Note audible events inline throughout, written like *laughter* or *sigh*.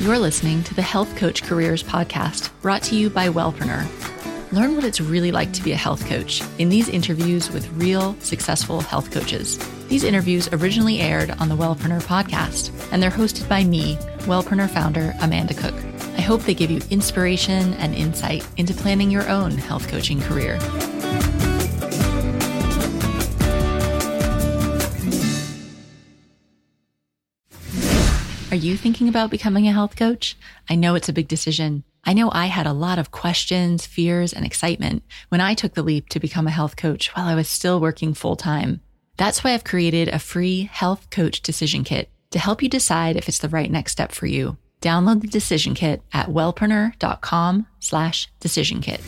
You're listening to the Health Coach Careers Podcast, brought to you by Wellpreneur. Learn what it's really like to be a health coach in these interviews with real, successful health coaches. These interviews originally aired on the Wellpreneur podcast, and they're hosted by me, Wellpreneur founder Amanda Cook. I hope they give you inspiration and insight into planning your own health coaching career. Are you thinking about becoming a health coach? I know it's a big decision. I know I had a lot of questions, fears, and excitement when I took the leap to become a health coach while I was still working full time. That's why I've created a free health coach decision kit to help you decide if it's the right next step for you. Download the decision kit at wellpreneur.com slash decision kit.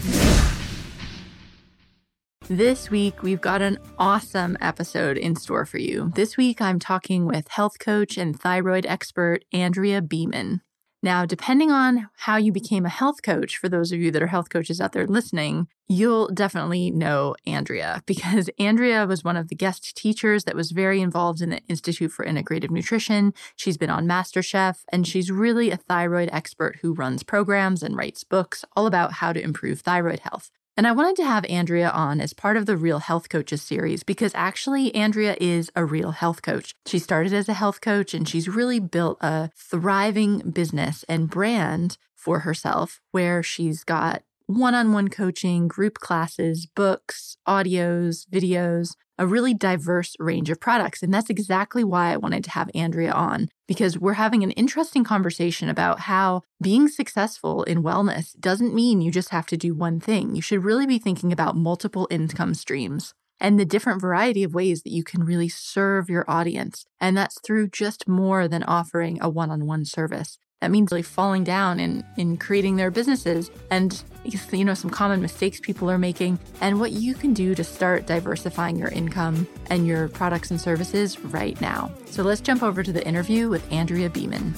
This week, we've got an awesome episode in store for you. This week, I'm talking with health coach and thyroid expert Andrea Beaman. Now, depending on how you became a health coach, for those of you that are health coaches out there listening, you'll definitely know Andrea *laughs* because Andrea was one of the guest teachers that was very involved in the Institute for Integrative Nutrition. She's been on MasterChef, and she's really a thyroid expert who runs programs and writes books all about how to improve thyroid health. And I wanted to have Andrea on as part of the Real Health Coaches series because actually, Andrea is a real health coach. She started as a health coach and she's really built a thriving business and brand for herself where she's got one on one coaching, group classes, books, audios, videos, a really diverse range of products. And that's exactly why I wanted to have Andrea on, because we're having an interesting conversation about how being successful in wellness doesn't mean you just have to do one thing. You should really be thinking about multiple income streams and the different variety of ways that you can really serve your audience. And that's through just more than offering a one on one service. That means really falling down in, in creating their businesses and you know some common mistakes people are making and what you can do to start diversifying your income and your products and services right now. So let's jump over to the interview with Andrea Beaman.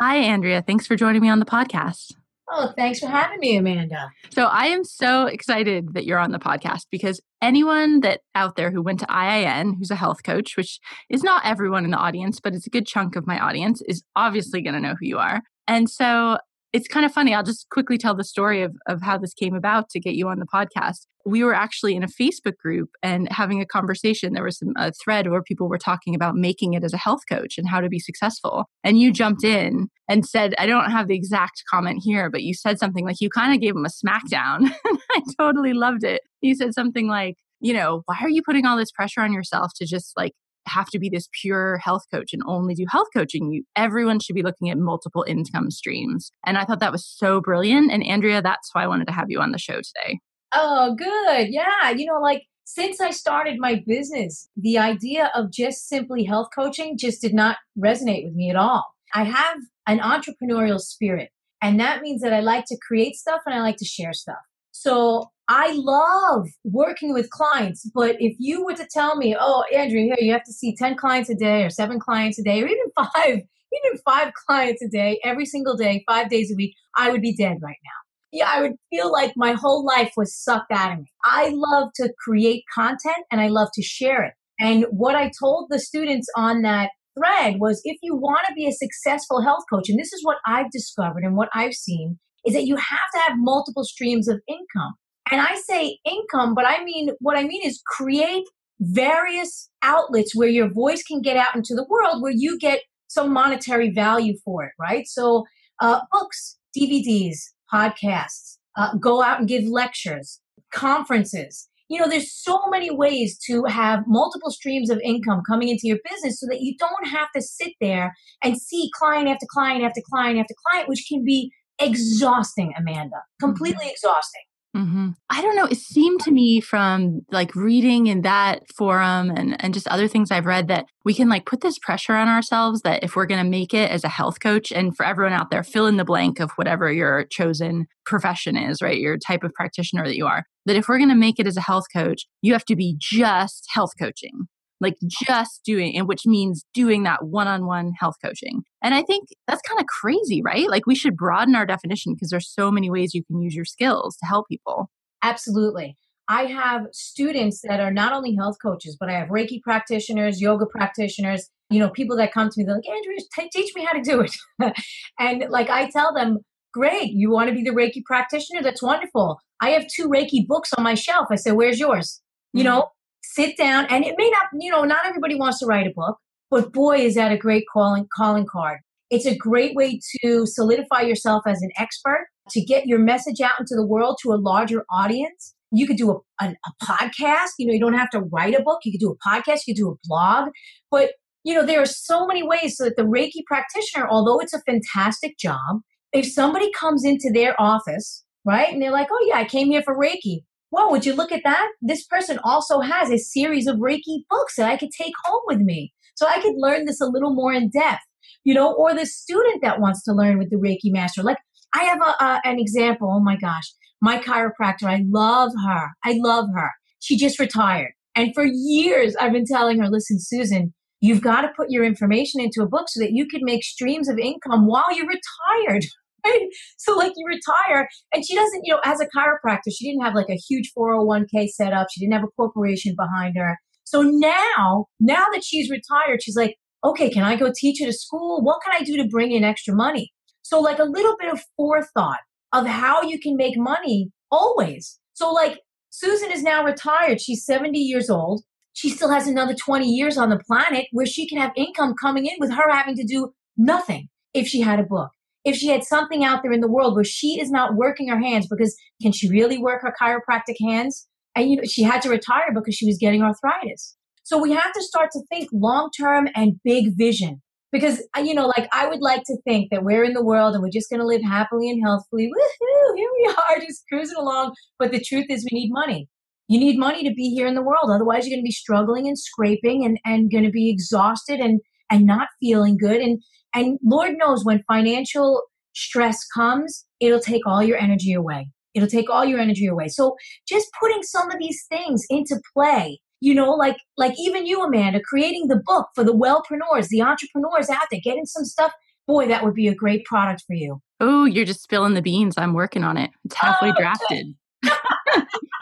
Hi, Andrea. Thanks for joining me on the podcast. Oh, thanks for having me, Amanda. So I am so excited that you're on the podcast because anyone that out there who went to IIN, who's a health coach, which is not everyone in the audience, but it's a good chunk of my audience, is obviously going to know who you are. And so it's kind of funny. I'll just quickly tell the story of, of how this came about to get you on the podcast. We were actually in a Facebook group and having a conversation. There was some, a thread where people were talking about making it as a health coach and how to be successful. And you jumped in and said, I don't have the exact comment here, but you said something like you kind of gave them a smackdown. *laughs* I totally loved it. You said something like, you know, why are you putting all this pressure on yourself to just like have to be this pure health coach and only do health coaching. You, everyone should be looking at multiple income streams. And I thought that was so brilliant. And Andrea, that's why I wanted to have you on the show today. Oh, good. Yeah. You know, like since I started my business, the idea of just simply health coaching just did not resonate with me at all. I have an entrepreneurial spirit, and that means that I like to create stuff and I like to share stuff. So I love working with clients, but if you were to tell me, oh, Andrew, here you have to see 10 clients a day or seven clients a day or even *laughs* five, even five clients a day every single day, five days a week, I would be dead right now. Yeah, I would feel like my whole life was sucked out of me. I love to create content and I love to share it. And what I told the students on that thread was if you want to be a successful health coach, and this is what I've discovered and what I've seen, is that you have to have multiple streams of income. And I say income, but I mean, what I mean is create various outlets where your voice can get out into the world where you get some monetary value for it, right? So, uh, books, DVDs, podcasts, uh, go out and give lectures, conferences. You know, there's so many ways to have multiple streams of income coming into your business so that you don't have to sit there and see client after client after client after client, which can be exhausting, Amanda, completely mm-hmm. exhausting. Mm-hmm. I don't know. It seemed to me from like reading in that forum and, and just other things I've read that we can like put this pressure on ourselves that if we're going to make it as a health coach, and for everyone out there, fill in the blank of whatever your chosen profession is, right? Your type of practitioner that you are, that if we're going to make it as a health coach, you have to be just health coaching like just doing and which means doing that one-on-one health coaching and i think that's kind of crazy right like we should broaden our definition because there's so many ways you can use your skills to help people absolutely I have students that are not only health coaches, but I have Reiki practitioners, yoga practitioners, you know, people that come to me, they're like, Andrea, t- teach me how to do it. *laughs* and like I tell them, great, you want to be the Reiki practitioner? That's wonderful. I have two Reiki books on my shelf. I say where's yours? Mm-hmm. You know, sit down. And it may not, you know, not everybody wants to write a book, but boy, is that a great calling, calling card. It's a great way to solidify yourself as an expert, to get your message out into the world to a larger audience you could do a, a, a, podcast you know you don't have to write a book you could do a podcast you could do a blog but you know there are so many ways so that the reiki practitioner although it's a fantastic job if somebody comes into their office right and they're like oh yeah i came here for reiki well would you look at that this person also has a series of reiki books that i could take home with me so i could learn this a little more in depth you know or the student that wants to learn with the reiki master like i have a, a an example oh my gosh my chiropractor, I love her. I love her. She just retired. And for years, I've been telling her, listen, Susan, you've got to put your information into a book so that you can make streams of income while you're retired. *laughs* Right? So, like, you retire, and she doesn't, you know, as a chiropractor, she didn't have like a huge 401k set up. She didn't have a corporation behind her. So now, now that she's retired, she's like, okay, can I go teach at a school? What can I do to bring in extra money? So, like, a little bit of forethought of how you can make money always. So, like, Susan is now retired. She's 70 years old. She still has another 20 years on the planet where she can have income coming in with her having to do nothing if she had a book. If she had something out there in the world where she is not working her hands because can she really work her chiropractic hands? And you know, she had to retire because she was getting arthritis. So we have to start to think long term and big vision. Because uh, you know like i would like to think that we're in the world and we're just going to live happily and healthfully Woohoo, here we *laughs* are just cruising along. But the truth is we need money. You need money to be here in the world. Otherwise you're going to be struggling and scraping and, and going to be exhausted and and not feeling good. And and lord knows when financial stress comes it'll take all your energy away. It'll take all your energy away. So just putting some of these things into play you know like like even you amanda creating the book for the wellpreneurs the entrepreneurs out there getting some stuff boy that would be a great product for you. Oh you're just spilling the beans. I'm working on it. It's halfway oh, drafted. *laughs*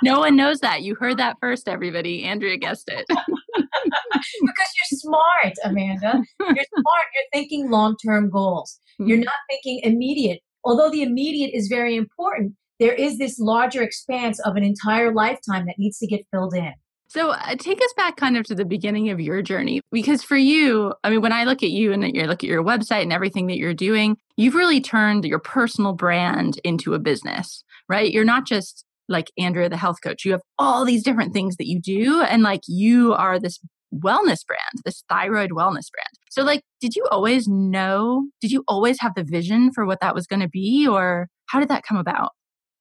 No one knows that. You heard that first everybody. Andrea guessed it *laughs* *laughs* because you're smart amanda you're smart you're thinking long-term goals you're mm-hmm. not thinking immediate although the immediate is very important there is this larger expanse of an entire lifetime that needs to get filled in so uh, take us back kind of to the beginning of your journey because for you, I mean when I look at you and you look at your website and everything that you're doing, you've really turned your personal brand into a business, right? You're not just like Andrea the health coach. You have all these different things that you do and like you are this wellness brand, this thyroid wellness brand. So like did you always know, did you always have the vision for what that was going to be or how did that come about?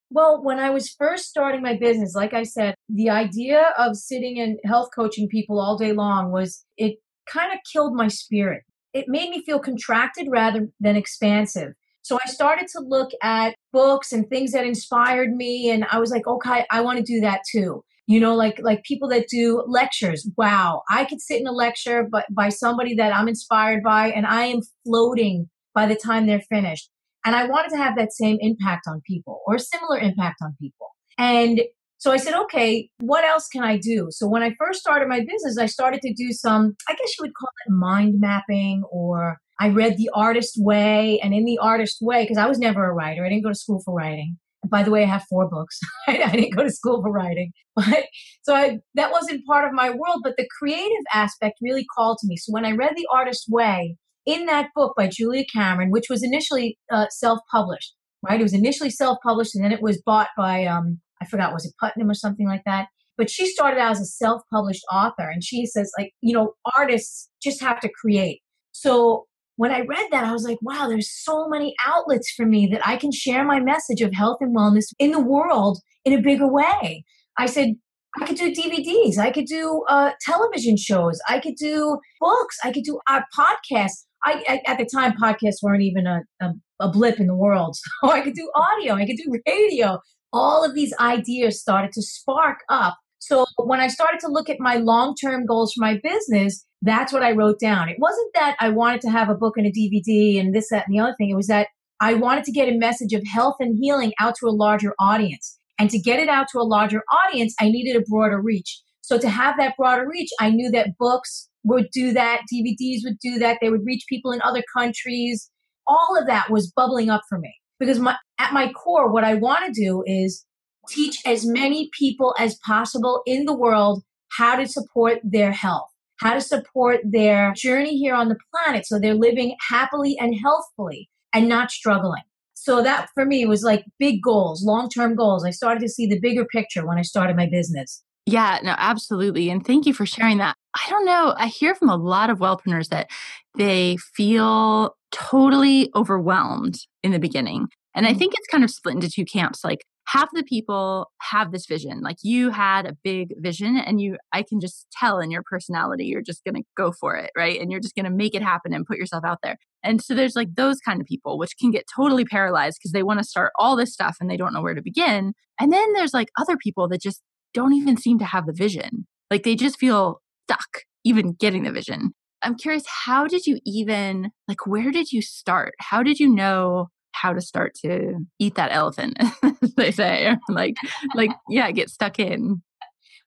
Well, when I was first starting my business, like I said, the idea of sitting and health coaching people all day long was, it kind of killed my spirit. It made me feel contracted rather than expansive. So I started to look at books and things that inspired me. And I was like, okay, I want to do that too. You know, like like people that do lectures. Wow, I could sit in a lecture but by somebody that I'm inspired by and I am floating by the time they're finished. And I wanted to have that same impact on people or similar impact on people. And so I said, okay, what else can I do? So when I first started my business, I started to do some, I guess you would call it mind mapping, or I read The Artist Way. And in The Artist Way, because I was never a writer, I didn't go to school for writing. By the way, I have four books. *laughs* I, didn't go to school for writing, *laughs* but so I, that wasn't part of my world. But the creative aspect really called to me. So when I read The Artist Way, in that book by Julia Cameron, which was initially uh, self-published, right? It was initially self-published, and then it was bought by um, I forgot was it Putnam or something like that. But she started out as a self-published author, and she says like you know artists just have to create. So when I read that, I was like, wow, there's so many outlets for me that I can share my message of health and wellness in the world in a bigger way. I said, I could do DVDs. I could do uh, television shows. I could do books. I could do uh, podcasts. I, I, at the time podcasts weren't even a, a, a blip in the world. *laughs* So I could do audio, I could do radio. All of these ideas started to spark up. So when I started to look at my long-term goals for my business, that's what I wrote down. It wasn't that I wanted to have a book and a DVD and this, that, and the other thing. It was that I wanted to get a message of health and healing out to a larger audience. And to get it out to a larger audience, I needed a broader reach. So to have that broader reach, I knew that books would do that, DVDs would do that, they would reach people in other countries. All of that was bubbling up for me because my, at my core, what I want to do is teach as many people as possible in the world how to support their health, how to support their journey here on the planet so they're living happily and healthfully and not struggling. So that for me was like big goals, long term goals. I started to see the bigger picture when I started my business. Yeah, no, absolutely. And thank you for sharing that. I don't know. I hear from a lot of wellpreneurs that they feel totally overwhelmed in the beginning. And I mm. think it's kind of split into two camps. Like half the people have this vision. Like you had a big vision and you i can just tell in your personality you're just going to go for it right? And you're just going to make it happen and put yourself out there. And so there's like those kind of people which can get totally paralyzed because they want to start all this stuff and they don't know where to begin. And then there's like other people that just don't even seem to have the vision. Like they just feel stuck even getting the vision. I'm curious how did you even like where did you start? How did you know how to start to eat that elephant, *laughs* they say. like, like, *laughs* yeah, get stuck in.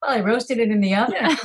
Well, I roasted it in the oven. Yeah.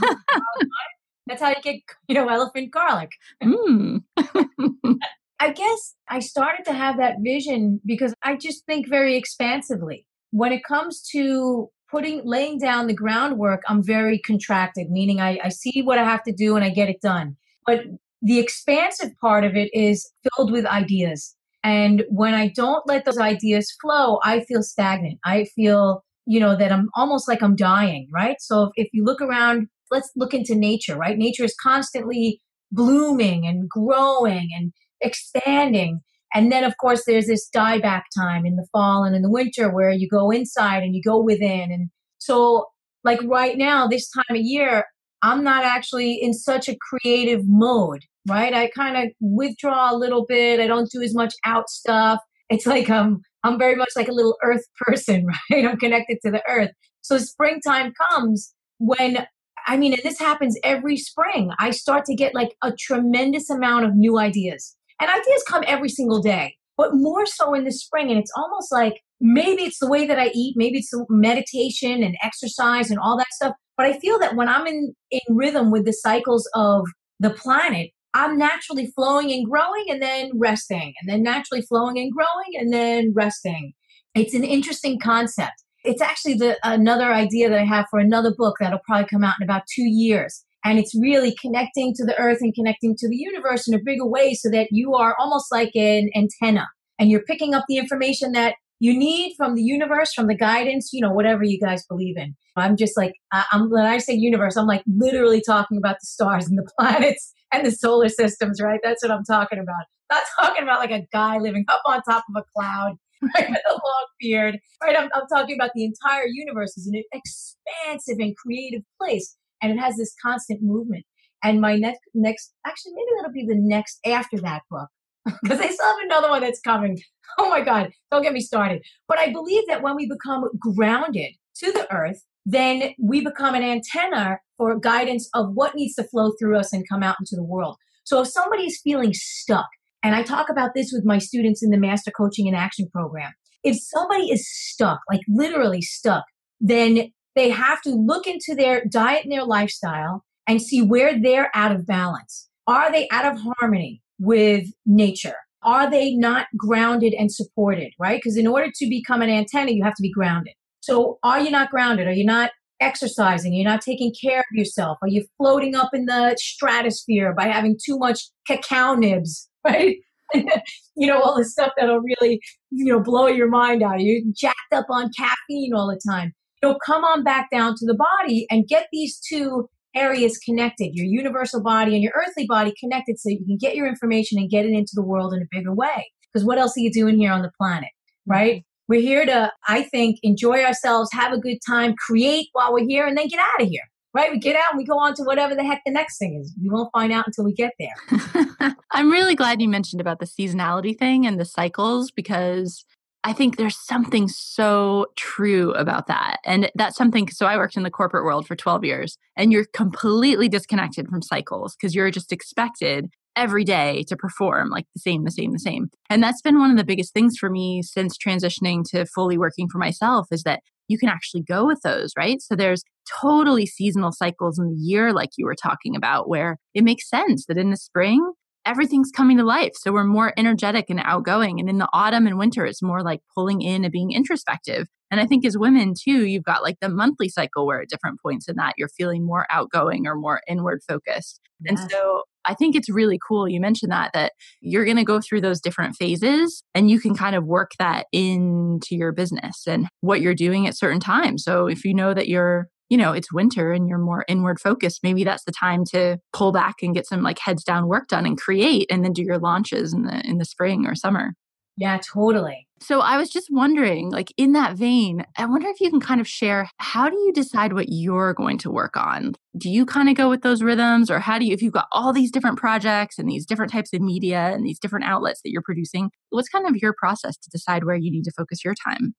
That's how you get, you know, elephant garlic. Mm. *laughs* I guess I started to have that vision because I just think very expansively. When it comes to putting, laying down the groundwork, I'm very contracted, meaning I, I see what I have to do and I get it done. But the expansive part of it is filled with ideas. And when I don't let those ideas flow, I feel stagnant. I feel, you know, that I'm almost like I'm dying, right? So if, if you look around, let's look into nature, right? Nature is constantly blooming and growing and expanding. And then, of course, there's this dieback time in the fall and in the winter where you go inside and you go within. And so, like right now, this time of year, I'm not actually in such a creative mode right? I kind of withdraw a little bit. I don't do as much out stuff. It's like I'm I'm very much like a little earth *laughs* person, right? I'm connected to the earth. So springtime comes when I mean, and this happens every spring. I start to get like a tremendous amount of new ideas. And ideas come every single day, but more so in the spring. And it's almost like maybe it's the way that I eat, maybe it's the meditation and exercise and all that stuff. But I feel that when I'm in, in rhythm with the cycles of the planet, I'm naturally flowing and growing and then resting, and then naturally flowing and growing and then resting. It's an interesting concept. It's actually the another idea that I have for another book that'll probably come out in about two years. And it's really connecting to the earth and connecting to the universe in a bigger way so that you are almost like an antenna and you're picking up the information that you need from the universe, from the guidance, you know, whatever you guys believe in. I'm just like, I'm, when I say universe, I'm like literally talking about the stars and the *laughs* planets and the solar systems, right? That's what I'm talking about. Not *laughs* talking about like a guy living up on top of a cloud, *laughs* right, with a long beard, right? I'm, I'm talking about the entire universe is an expansive and creative place, and it has this constant movement. And my next, next, actually, maybe that'll be the next after that book, *laughs* because I still have another one that's coming. *laughs* Oh my God, don't get me started. But I believe that when we become grounded to the earth, then we become an antenna for guidance of what needs to flow through us and come out into the world. So if somebody's feeling stuck, and I talk about this with my students in the Master Coaching and Action Program, if somebody is stuck, like literally stuck, then they have to look into their diet and their lifestyle and see where they're out of balance. Are they out of harmony with nature? Are they not grounded and supported, right? Because in order to become an antenna, you have to be grounded. So are you not grounded? Are you not exercising? You're you not taking care of yourself? Are you floating up in the stratosphere by having too much cacao nibs, *laughs* right? *laughs* you know, all the stuff that'll really, you know, blow your mind out. You're jacked up on caffeine all the time. You come on back down to the body and get these two areas connected your universal body and your earthly body connected so you can get your information and get it into the world in a bigger way. Because what else are you doing here on the planet, mm-hmm. right? We're here to, I think, enjoy ourselves, have a good time, create while we're here, and then get out of here. Right? We get out and we go on to whatever the heck the next thing is. We won't find out until we get there. *laughs* I'm really glad you mentioned about the seasonality thing and the cycles because I think there's something so true about that. And that's something. So I worked in the corporate world for 12 years, and you're completely disconnected from cycles because you're just expected every day to perform like the same, the same, the same. And that's been one of the biggest things for me since transitioning to fully working for myself is that you can actually go with those, right? So there's totally seasonal cycles in the year, like you were talking about, where it makes sense that in the spring, everything's coming to life. So we're more energetic and outgoing. And in the autumn and winter, it's more like pulling in and being introspective. And I think as women too, you've got like the monthly cycle where at different points in that you're feeling more outgoing or more inward focused. Yes. And so I think it's really cool. You mentioned that, that you're going to go through those different phases and you can kind of work that into your business and what you're doing at certain times. So if you know that you're you know, it's winter and you're more inward focused, maybe that's the time to pull back and get some like heads down work done and create and then do your launches in the in the spring or summer. Yeah, totally. So I was just wondering, like in that vein, I wonder if you can kind of share how do you decide what you're going to work on? Do you kind of go with those rhythms or how do you if you've got all these different projects and these different types of media and these different outlets that you're producing, what's kind of your process to decide where you need to focus your time?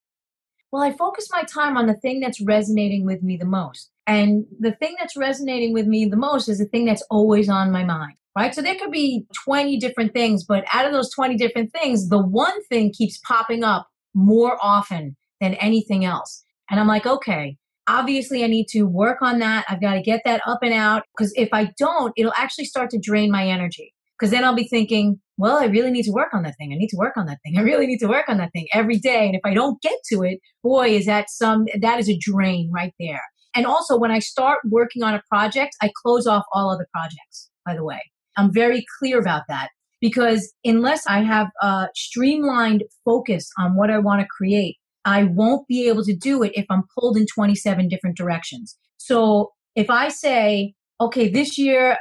Well, I focus my time on the thing that's resonating with me the most. And the thing that's resonating with me the most is the thing that's always on my mind, right? So there could be 20 different things, but out of those 20 different things, the one thing keeps popping up more often than anything else. And I'm like, okay, obviously I need to work on that. I've got to get that up and out because if I don't, it'll actually start to drain my energy. Because then I'll be thinking, well, I really need to work on that thing. I need to work on that thing. I really need to work on that thing every day. And if I don't get to it, boy, is that some, that is a drain right there. And also, when I start working on a project, I close off all other projects, by the way. I'm very clear about that because unless I have a streamlined focus on what I want to create, I won't be able to do it if I'm pulled in 27 different directions. So if I say, okay, this year,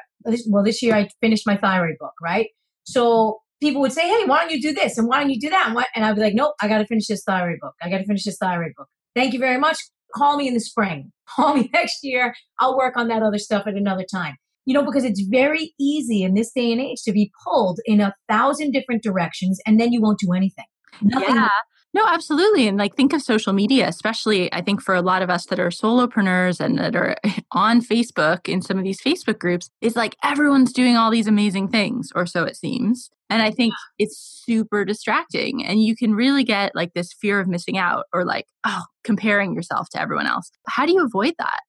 well, this year I finished my thyroid book, right? So people would say, hey, why don't you do this? And why don't you do that? And, and I'd be like, nope, I got to finish this thyroid book. I got to finish this thyroid book. Thank you very much. Call me in the spring. *laughs* Call me next year. I'll work on that other stuff at another time. You know, because it's very easy in this day and age to be pulled in a thousand different directions and then you won't do anything. Nothing yeah. No, absolutely. And like think of social media, especially I think for a lot of us that are solopreneurs and that are *laughs* on Facebook in some of these Facebook groups, is like everyone's doing all these amazing things, or so it seems. And I think it's super distracting. And you can really get like this fear of missing out or like, oh, comparing yourself to everyone else. How do you avoid that?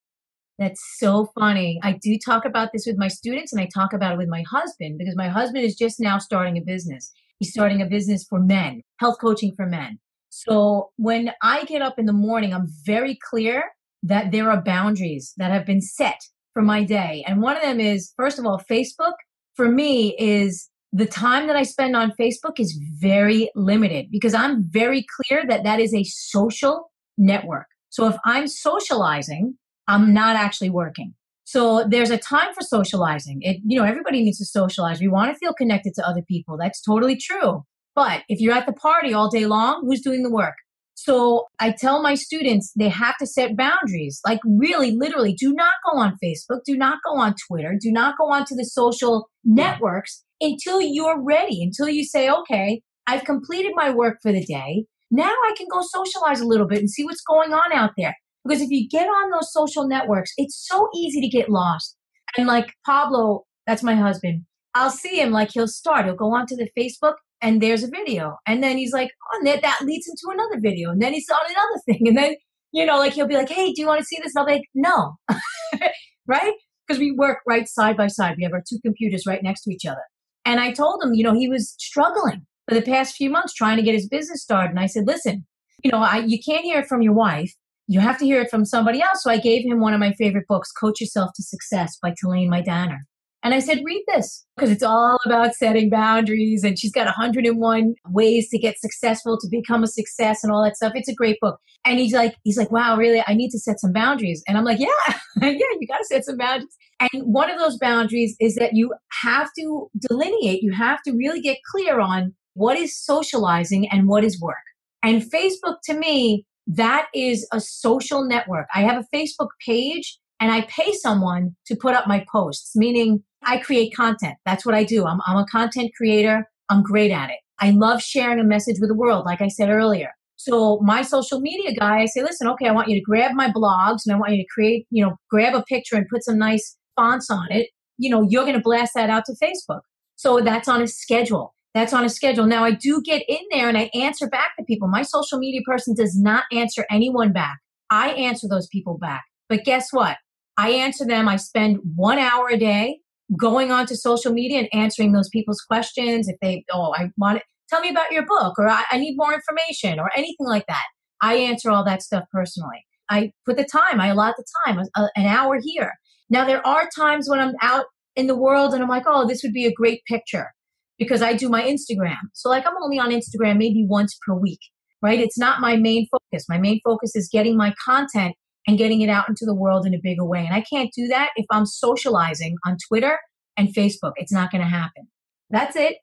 That's so funny. I do talk about this with my students and I talk about it with my husband because my husband is just now starting a business. He's starting a business for men, health coaching for men. So when I get up in the morning, I'm very clear that there are boundaries that have been set for my day. And one of them is, first of all, Facebook for me is the time that I spend on Facebook is very limited because I'm very clear that that is a social network. So if I'm socializing, I'm not actually working. So there's a time for socializing. It, you know, everybody needs to socialize. We want to feel connected to other people. That's totally true. But if you're at the party all day long, who's doing the work? So I tell my students they have to set boundaries. Like really, literally, do not go on Facebook, do not go on Twitter, do not go onto the social networks until you're ready, until you say, okay, I've completed my work for the day. Now I can go socialize a little bit and see what's going on out there. Because if you get on those social networks, it's so easy to get lost. And like Pablo, that's my husband, I'll see him like he'll start, he'll go onto the Facebook and there's a video. And then he's like, oh, and that, that leads into another video. And then he's on another *laughs* thing. And then, you know, like he'll be like, hey, do you want to see this? And I'll be like, no. *laughs* right? Because we work right side by side. We have our two computers right next to each other. And I told him, you know, he was struggling for the past few months trying to get his business started. And I said, listen, you know, I, you can't hear it from your wife. You have to hear it from somebody else. So I gave him one of my favorite books, Coach Yourself to Success by Talane Miedaner. And I said, read this because it's all about setting boundaries. And she's got 101 ways to get successful, to become a success and all that stuff. It's a great book. And he's like, he's like, wow, really? I need to set some boundaries. And I'm like, yeah, *laughs* yeah, you got to set some boundaries. And one of those boundaries is that you have to delineate, you have to really get clear on what is socializing and what is work. And Facebook to me, that is a social network. I have a Facebook page and I pay someone to put up my posts, meaning I create content. That's what I do. I'm, I'm a content creator. I'm great at it. I love sharing a message with the world, like I said earlier. So my social media guy, I say, listen, okay, I want you to grab my blogs and I want you to create, you know, grab a picture and put some nice fonts on it. You know, you're going to blast that out to Facebook. So that's on a schedule. That's on a schedule. Now I do get in there and I answer back to people. My social media person does not answer anyone back I answer those people back. But guess what? I answer them. I spend one hour a day going onto social media and answering those people's questions. If they, oh, I want it, tell me about your book, or I, I need more information, or anything like that. I answer all that stuff personally. I put the time, I allot the time, an hour here. Now, there are times when I'm out in the world and I'm like, oh, this would be a great picture because I do my Instagram. So, like, I'm only on Instagram maybe once per week, right? It's not my main focus. My main focus is getting my content and getting it out into the world in a bigger way. And I can't do that if I'm socializing on Twitter and Facebook. It's not going to happen. That's it.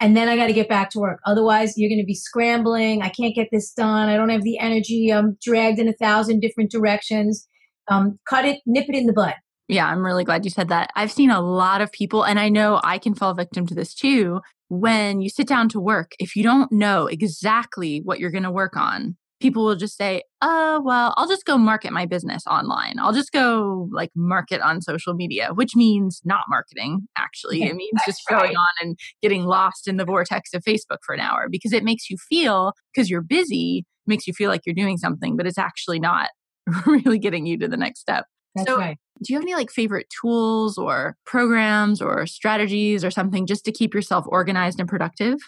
And then I got to get back to work. Otherwise, you're going to be scrambling. I can't get this done. I don't have the energy. I'm dragged in a thousand different directions. Um, cut it, nip it in the bud. Yeah, I'm really glad you said that. I've seen a lot of people, and I know I can fall victim to this too. When you sit down to work, if you don't know exactly what you're going to work on, people will just say, oh, well, I'll just go market my business online. I'll just go like market on social media, which means not marketing, actually. It *laughs* means just right. going on and getting lost in the vortex of Facebook for an hour because it makes you feel, because you're busy, makes you feel like you're doing something, but it's actually not *laughs* really getting you to the next step. That's so, right. Do you have any like favorite tools or programs or strategies or something just to keep yourself organized and productive?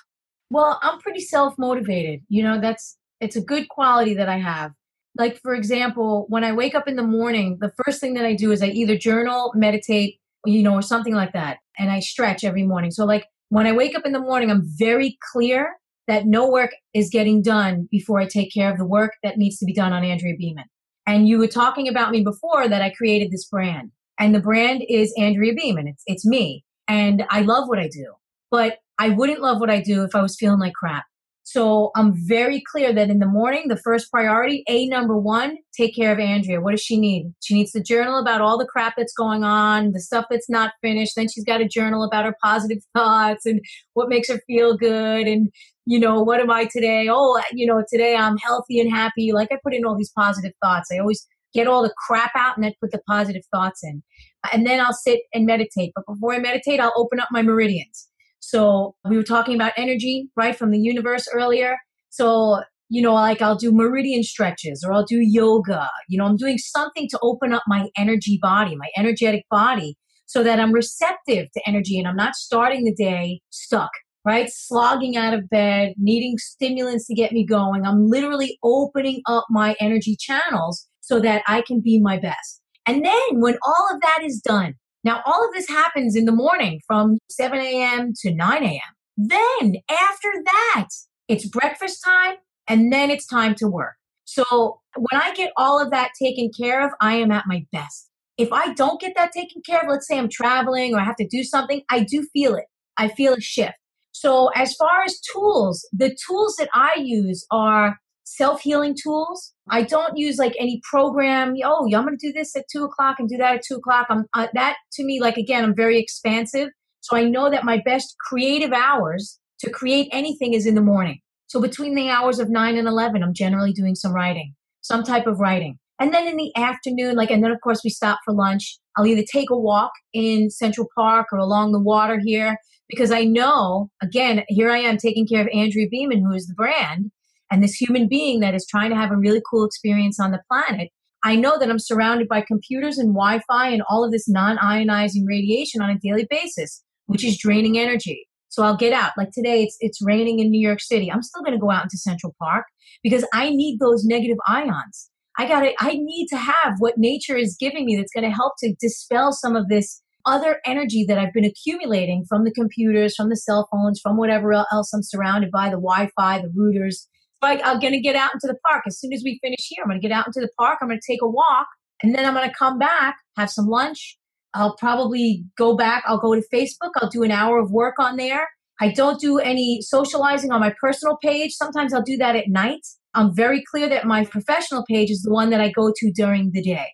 Well, I'm pretty self motivated. You know, that's it's a good quality that I have. Like for example, when I wake up in the morning, the first thing that I do is I either journal, meditate, you know, or something like that, and I stretch every morning. So like when I wake up in the morning, I'm very clear that no work is getting done before I take care of the work that needs to be done on Andrea Beaman. And you were talking about me before that I created this brand. And the brand is Andrea Beaman. It's, it's me. And I love what I do. But I wouldn't love what I do if I was feeling like crap. So I'm very clear that in the morning, the first priority, A number one, take care of Andrea. What does she need? She needs to journal about all the crap that's going on, the stuff that's not finished. Then she's got to journal about her positive *laughs* thoughts and what makes her feel good. And, you know, what am I today? Oh, you know, today I'm healthy and happy. Like I put in all these positive thoughts. I always get all the crap out and then put the positive thoughts in. And then I'll sit and meditate. But before I meditate, I'll open up my meridians. So we were talking about energy, right, from the universe earlier. So, you know, like I'll do meridian stretches or I'll do yoga. You know, I'm doing something to open up my energy body, my energetic body, so that I'm receptive to energy and I'm not starting the day stuck, right? Slogging out of bed, needing stimulants to get me going. I'm literally opening up my energy channels so that I can be my best. And then when all of that is done, now, all of this happens in the morning from 7 a.m. to 9 a.m. Then, after that, it's breakfast time and then it's time to work. So, when I get all of that taken care of, I am at my best. If I don't get that taken care of, let's say I'm traveling or I have to do something, I do feel it. I feel a shift. So, as far as tools, the tools that I use are self healing tools. I don't use like any program. Oh, I'm going to do this at two o'clock and do that at two o'clock. I'm uh, that to me, like again, I'm very expansive. So I know that my best creative hours to create anything is in the morning. So between the hours of nine and 11, I'm generally doing some writing, some type of writing. And then in the afternoon, like, and then of course we stop for lunch. I'll either take a walk in Central Park or along the water here because I know, again, here I am taking care of Andrea Beaman, who is the brand and this human being that is trying to have a really cool experience on the planet, I know that I'm surrounded by computers and Wi Fi and all of this non ionizing radiation on a daily basis, which is draining energy. So I'll get out. Like today, it's, it's raining in New York City. I'm still going to go out into Central Park because I need those negative ions. I got to, I need to have what nature is giving me that's going to help to dispel some of this other energy that I've been accumulating from the computers, from the cell phones, from whatever else I'm surrounded by, the Wi Fi, the routers, I'm going to get out into the park as soon as we finish here. I'm going to get out into the park. I'm going to take a walk, and then I'm going to come back, have some lunch. I'll probably go back. I'll go to Facebook. I'll do an hour of work on there. I don't do any socializing on my personal page. Sometimes I'll do that at night. I'm very clear that my professional page is the one that I go to during the day.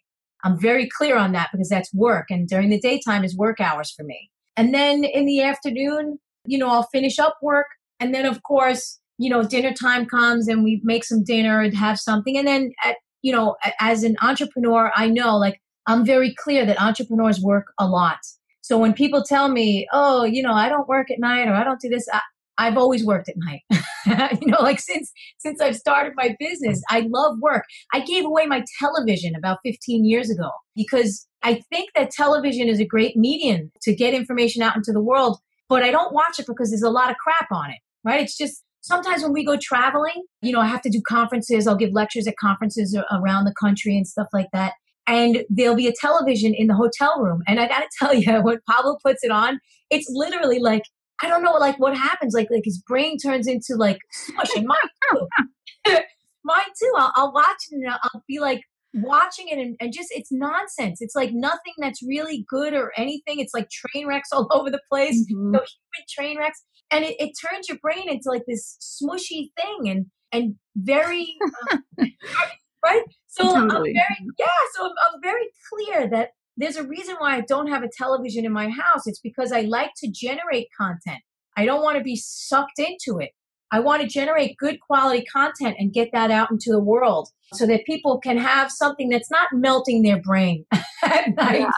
I'm very clear on that because that's work, and during the daytime is work hours for me. And then in the afternoon, you know, I'll finish up work. And then, of course, you know, dinner time comes and we make some dinner and have something. And then, at, you know, as an entrepreneur, I know like I'm very clear that entrepreneurs work a lot. So when people tell me, oh, you know, I don't work at night or I don't do this, I, I've always worked at night. *laughs* you know, like since since I've started my business, I love work. I gave away my television about 15 years ago because I think that television is a great medium to get information out into the world, but I don't watch it because there's a lot of crap on it, right? It's just sometimes when we go traveling, you know, I have to do conferences, I'll give lectures at conferences around the country and stuff like that. And there'll be a television in the hotel room. And I got to *laughs* tell you, when Pablo puts it on, it's literally like I don't know, like what happens, like like his brain turns into like smush, and mine too, *laughs* mine too. I'll, I'll watch it and I'll be like watching it and, and just it's nonsense. It's like nothing that's really good or anything. It's like train wrecks *laughs* all over the place, mm-hmm. human train wrecks, and it, it turns your brain into like this smushy thing and and very *laughs* uh, right. So totally. I'm very yeah. So I'm, I'm very clear that there's a reason why I don't have a television in my house. It's because I like to generate content. I don't want to be sucked into it. I want to generate good quality content and get that out into the world so that people can have something that's not melting their brain *laughs* at night. Yeah.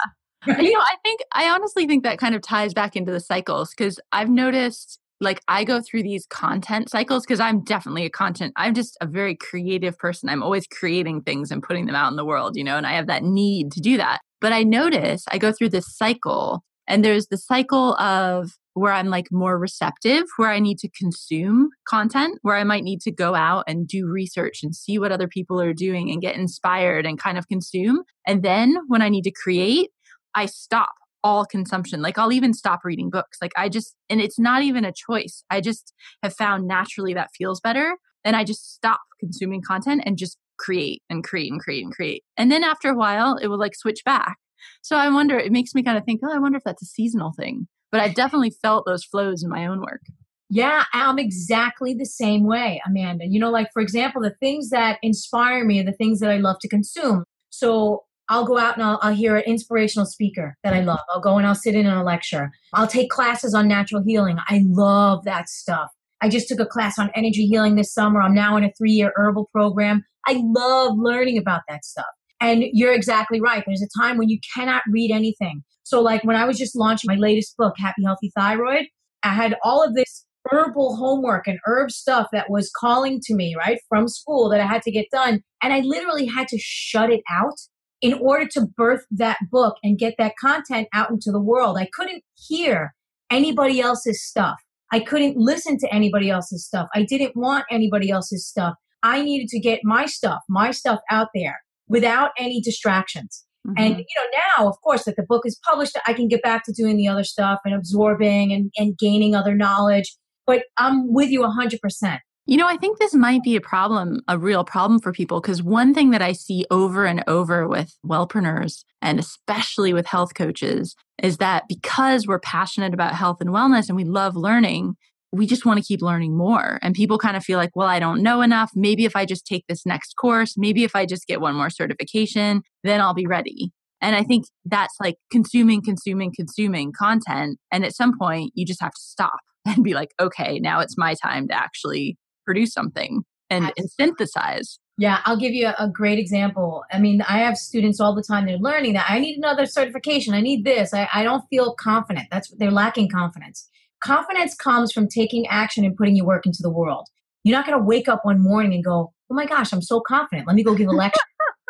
Right? You know, I think, I honestly think that kind of ties back into the cycles because I've noticed like I go through these content cycles because I'm definitely a content, I'm just a very creative person. I'm always creating things and putting them out in the world, you know, and I have that need to do that. But I notice I go through this cycle, and there's the cycle of where I'm like more receptive, where I need to consume content, where I might need to go out and do research and see what other people are doing and get inspired and kind of consume. And then when I need to create, I stop all consumption. Like I'll even stop reading books. Like I just, and it's not even a choice. I just have found naturally that feels better. And I just stop consuming content and just create and create and create and create. And then after a while, it will like switch back. So I wonder, it makes me kind of think, oh, I wonder if that's a seasonal thing. But I've definitely felt those flows in my own work. Yeah, I'm exactly the same way, Amanda. You know, like for example, the things that inspire me are the things that I love to consume. So I'll go out and I'll, I'll, hear an inspirational speaker that I love. I'll go and I'll sit in on a lecture. I'll take classes on natural healing. I love that stuff. I just took a class on energy healing this summer. I'm now in a three year herbal program. I love learning about that stuff. And you're exactly right. There's a time when you cannot read anything. So, like when I was just launching my latest book, Happy Healthy Thyroid, I had all of this herbal homework and herb stuff that was calling to me, right, from school that I had to get done. And I literally had to shut it out in order to birth that book and get that content out into the world. I couldn't hear anybody else's stuff. I couldn't listen to anybody else's stuff. I didn't want anybody else's stuff. I needed to get my stuff, my stuff out there without any distractions. Mm-hmm. And you know, now of course that the book is published, I can get back to doing the other stuff and absorbing and, and gaining other knowledge. But I'm with you hundred percent. You know, I think this might be a problem, a real problem for people, because one thing that I see over and over with wellpreneurs and especially with health coaches is that because we're passionate about health and wellness and we love learning, we just want to keep learning more. And people kind of feel like, well, I don't know enough. Maybe if I just take this next course, maybe if I just get one more certification, then I'll be ready. And I think that's like consuming, consuming, consuming content. And at some point, you just have to stop *laughs* and be like, okay, now it's my time to actually produce something and, and synthesize. Yeah, I'll give you a, great example. I mean, I have students all the time, they're learning that I need another certification. I need this. I, I don't feel confident. That's they're lacking confidence. Confidence comes from taking action and putting your work into the world. You're not going to wake up one morning and go, oh my gosh, I'm so confident. Let me go give a lecture.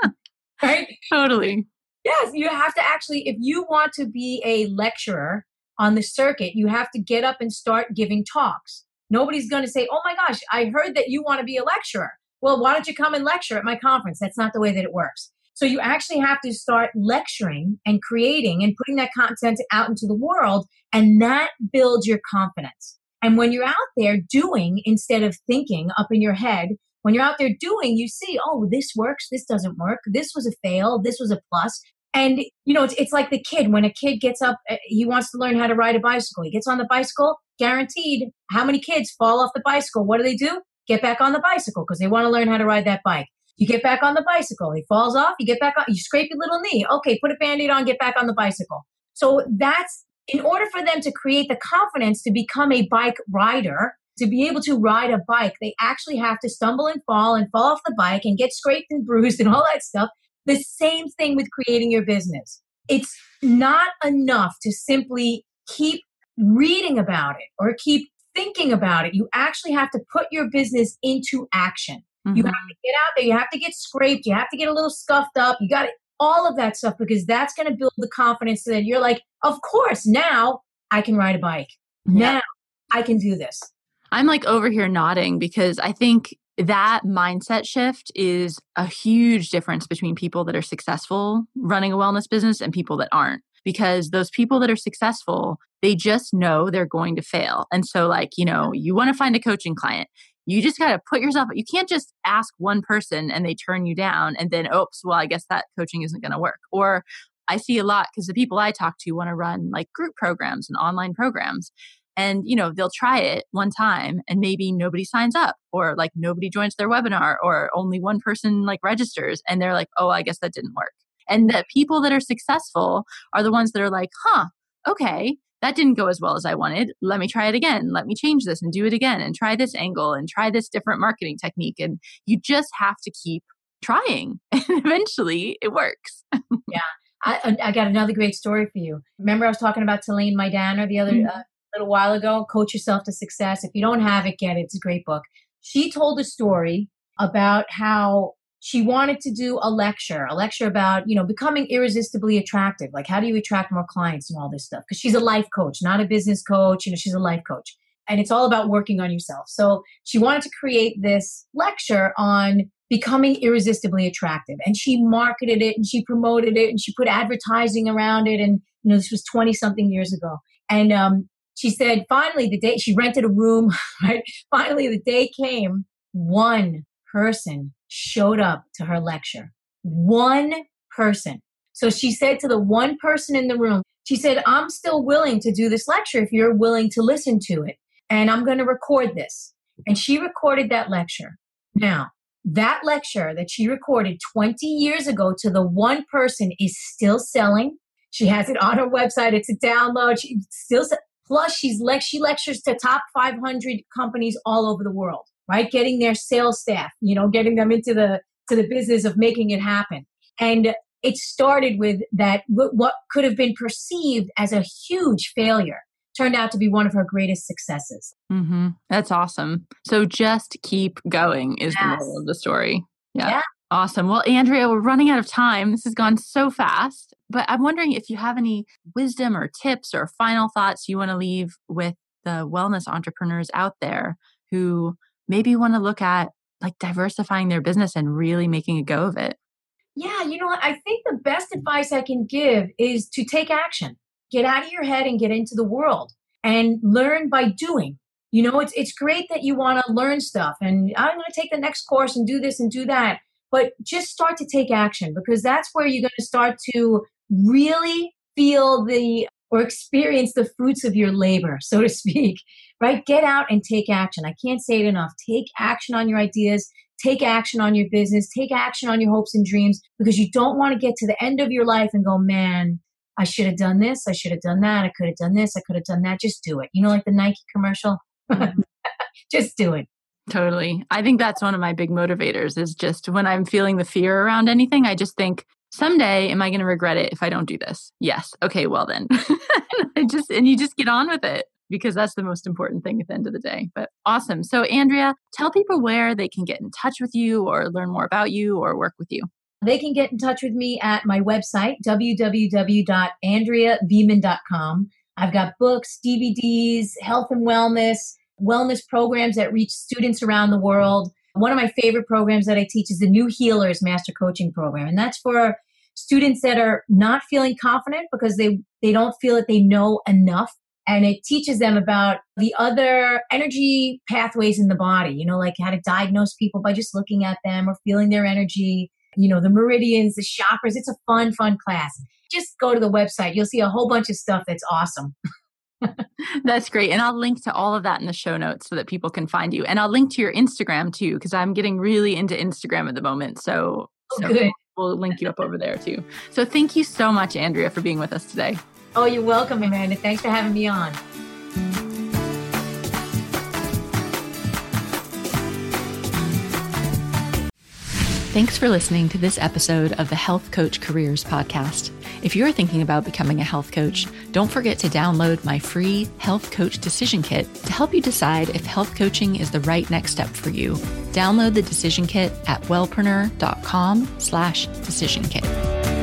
*laughs* right? Totally. Yes, you have to actually, if you want to be a lecturer on the circuit, you have to get up and start giving talks. Nobody's going to say, oh my gosh, I heard that you want to be a lecturer. Well, why don't you come and lecture at my conference? That's not the way that it works. So you actually have to start lecturing and creating and putting that content out into the world, and that builds your confidence. And when you're out there doing instead of thinking up in your head, when you're out there doing, you see, oh, this works, this doesn't work, this was a fail, this was a plus. And, you know, it's, it's like the kid, when a kid gets up, eh, he wants to learn how to ride a bicycle. He gets on the bicycle, guaranteed. How many kids fall off the bicycle? What do they do? Get back on the bicycle because they want to learn how to ride that bike. You get back on the bicycle. He falls off. You get back on. You scrape your little knee. Okay, put a band-aid on. Get back on the bicycle. So that's in order for them to create the confidence to become a bike rider, to be able to ride a bike, they actually have to stumble and fall and fall off the bike and get scraped and bruised and all that stuff. The same thing with creating your business. It's not enough to simply keep reading about it or keep thinking about it. You actually have to put your business into action. Mm-hmm. You have to get out there. You have to get scraped. You have to get a little scuffed up. You got to, all of that stuff because that's going to build the confidence that you're like, of course, now I can ride a bike. Yeah. Now I can do this. I'm like over here nodding because I think that mindset shift is a huge difference between people that are successful running a wellness business and people that aren't because those people that are successful they just know they're going to fail and so like you know you want to find a coaching client you just got to put yourself you can't just ask one person and they turn you down and then oops well i guess that coaching isn't going to work. Or i see a lot because the people i talk to want to run like group programs and online programs and you know they'll try it one time and maybe nobody signs up or like nobody joins their webinar or only one person like registers and they're like oh i guess that didn't work. And the people that are successful are the ones that are like huh okay that didn't go as well as i wanted let me try it again let me change this and do it again and try this angle and try this different marketing technique and you just have to keep trying *laughs* and eventually it works *laughs* yeah I, I, got another great story for you. Remember, I was talking about Talane Miedaner the other mm-hmm. uh, little while ago, Coach Yourself to Success. If you don't have it, get it. It's a great book. She told a story about how she wanted to do a lecture, a lecture about, you know, becoming irresistibly attractive. Like, how do you attract more clients and all this stuff? Because she's a life coach, not a business coach. You know, she's a life coach. And it's all about working on yourself. So she wanted to create this lecture on becoming irresistibly attractive. And she marketed it and she promoted it and she put advertising around it. And, you know, this was 20 something years ago. And um, she said finally the day she rented a room *laughs* right finally the day came one person showed up to her lecture. One person. So she said to the one person in the room she said i'm still willing to do this lecture if you're willing to listen to it and i'm going to record this. And she recorded that lecture. Now that lecture that she recorded 20 years ago to the one person is still selling. She has it on her website. It's a download. She still Plus, she's le- she lectures to top 500 companies all over the world, right? Getting their sales staff, you know, getting them into the to the business of making it happen. And it started with that what could have been perceived as a huge failure turned out to be one of her greatest successes. Mm-hmm. That's awesome. So just keep going is yes. the moral of the story. Yeah. yeah. Awesome. Well, Andrea, we're running out of time. This has gone so fast, but I'm wondering if you have any wisdom or tips or final thoughts you want to leave with the wellness entrepreneurs out there who maybe want to look at like diversifying their business and really making a go of it. Yeah, you know what? I think the best advice I can give is to take action. Get out of your head and get into the world and learn by doing. You know, it's it's great that you want to learn stuff and I'm going to take the next course and do this and do that but just start to take action because that's where you're going to start to really feel the or experience the fruits of your labor, so to speak, right? Get out and take action. I can't say it enough. Take action on your ideas, take action on your business, take action on your hopes and dreams because you don't want to get to the end of your life and go, man, I should have done this, I should have done that, I could have done this, I could have done that. Just do it. You know, like the Nike commercial? *laughs* Just do it. Totally. I think that's one of my big motivators is just when I'm feeling the fear around anything, I just think someday am I going to regret it if I don't do this? Yes. Okay, well then. *laughs* I just and you just get on with it because that's the most important thing at the end of the day. But awesome. So Andrea, tell people where they can get in touch with you or learn more about you or work with you. They can get in touch with me at my website www.andreabeaman.com. I've got books, DVDs, health and wellness, wellness programs that reach students around the world. One of my favorite programs that I teach is the New Healers Master Coaching Program. And that's for students that are not feeling confident because they, they don't feel that they know enough. And it teaches them about the other energy pathways in the body, you know, like how to diagnose people by just looking at them or feeling their energy, you know, the meridians, the chakras. It's a fun, fun class. Just go to the website. You'll see a whole bunch of stuff that's awesome. *laughs* That's great. And I'll link to all of that in the show notes so that people can find you. And I'll link to your Instagram too, because I'm getting really into Instagram at the moment. So, oh, so good. We'll link you up over there too. So thank you so much, Andrea, for being with us today. Oh, you're welcome, Amanda. Thanks for having me on. Thanks for listening to this episode of the Health Coach Careers Podcast. If you're thinking about becoming a health coach, don't forget to download my free Health Coach Decision Kit to help you decide if health coaching is the right next step for you. Download the decision kit at wellpreneur.com slash decision kit.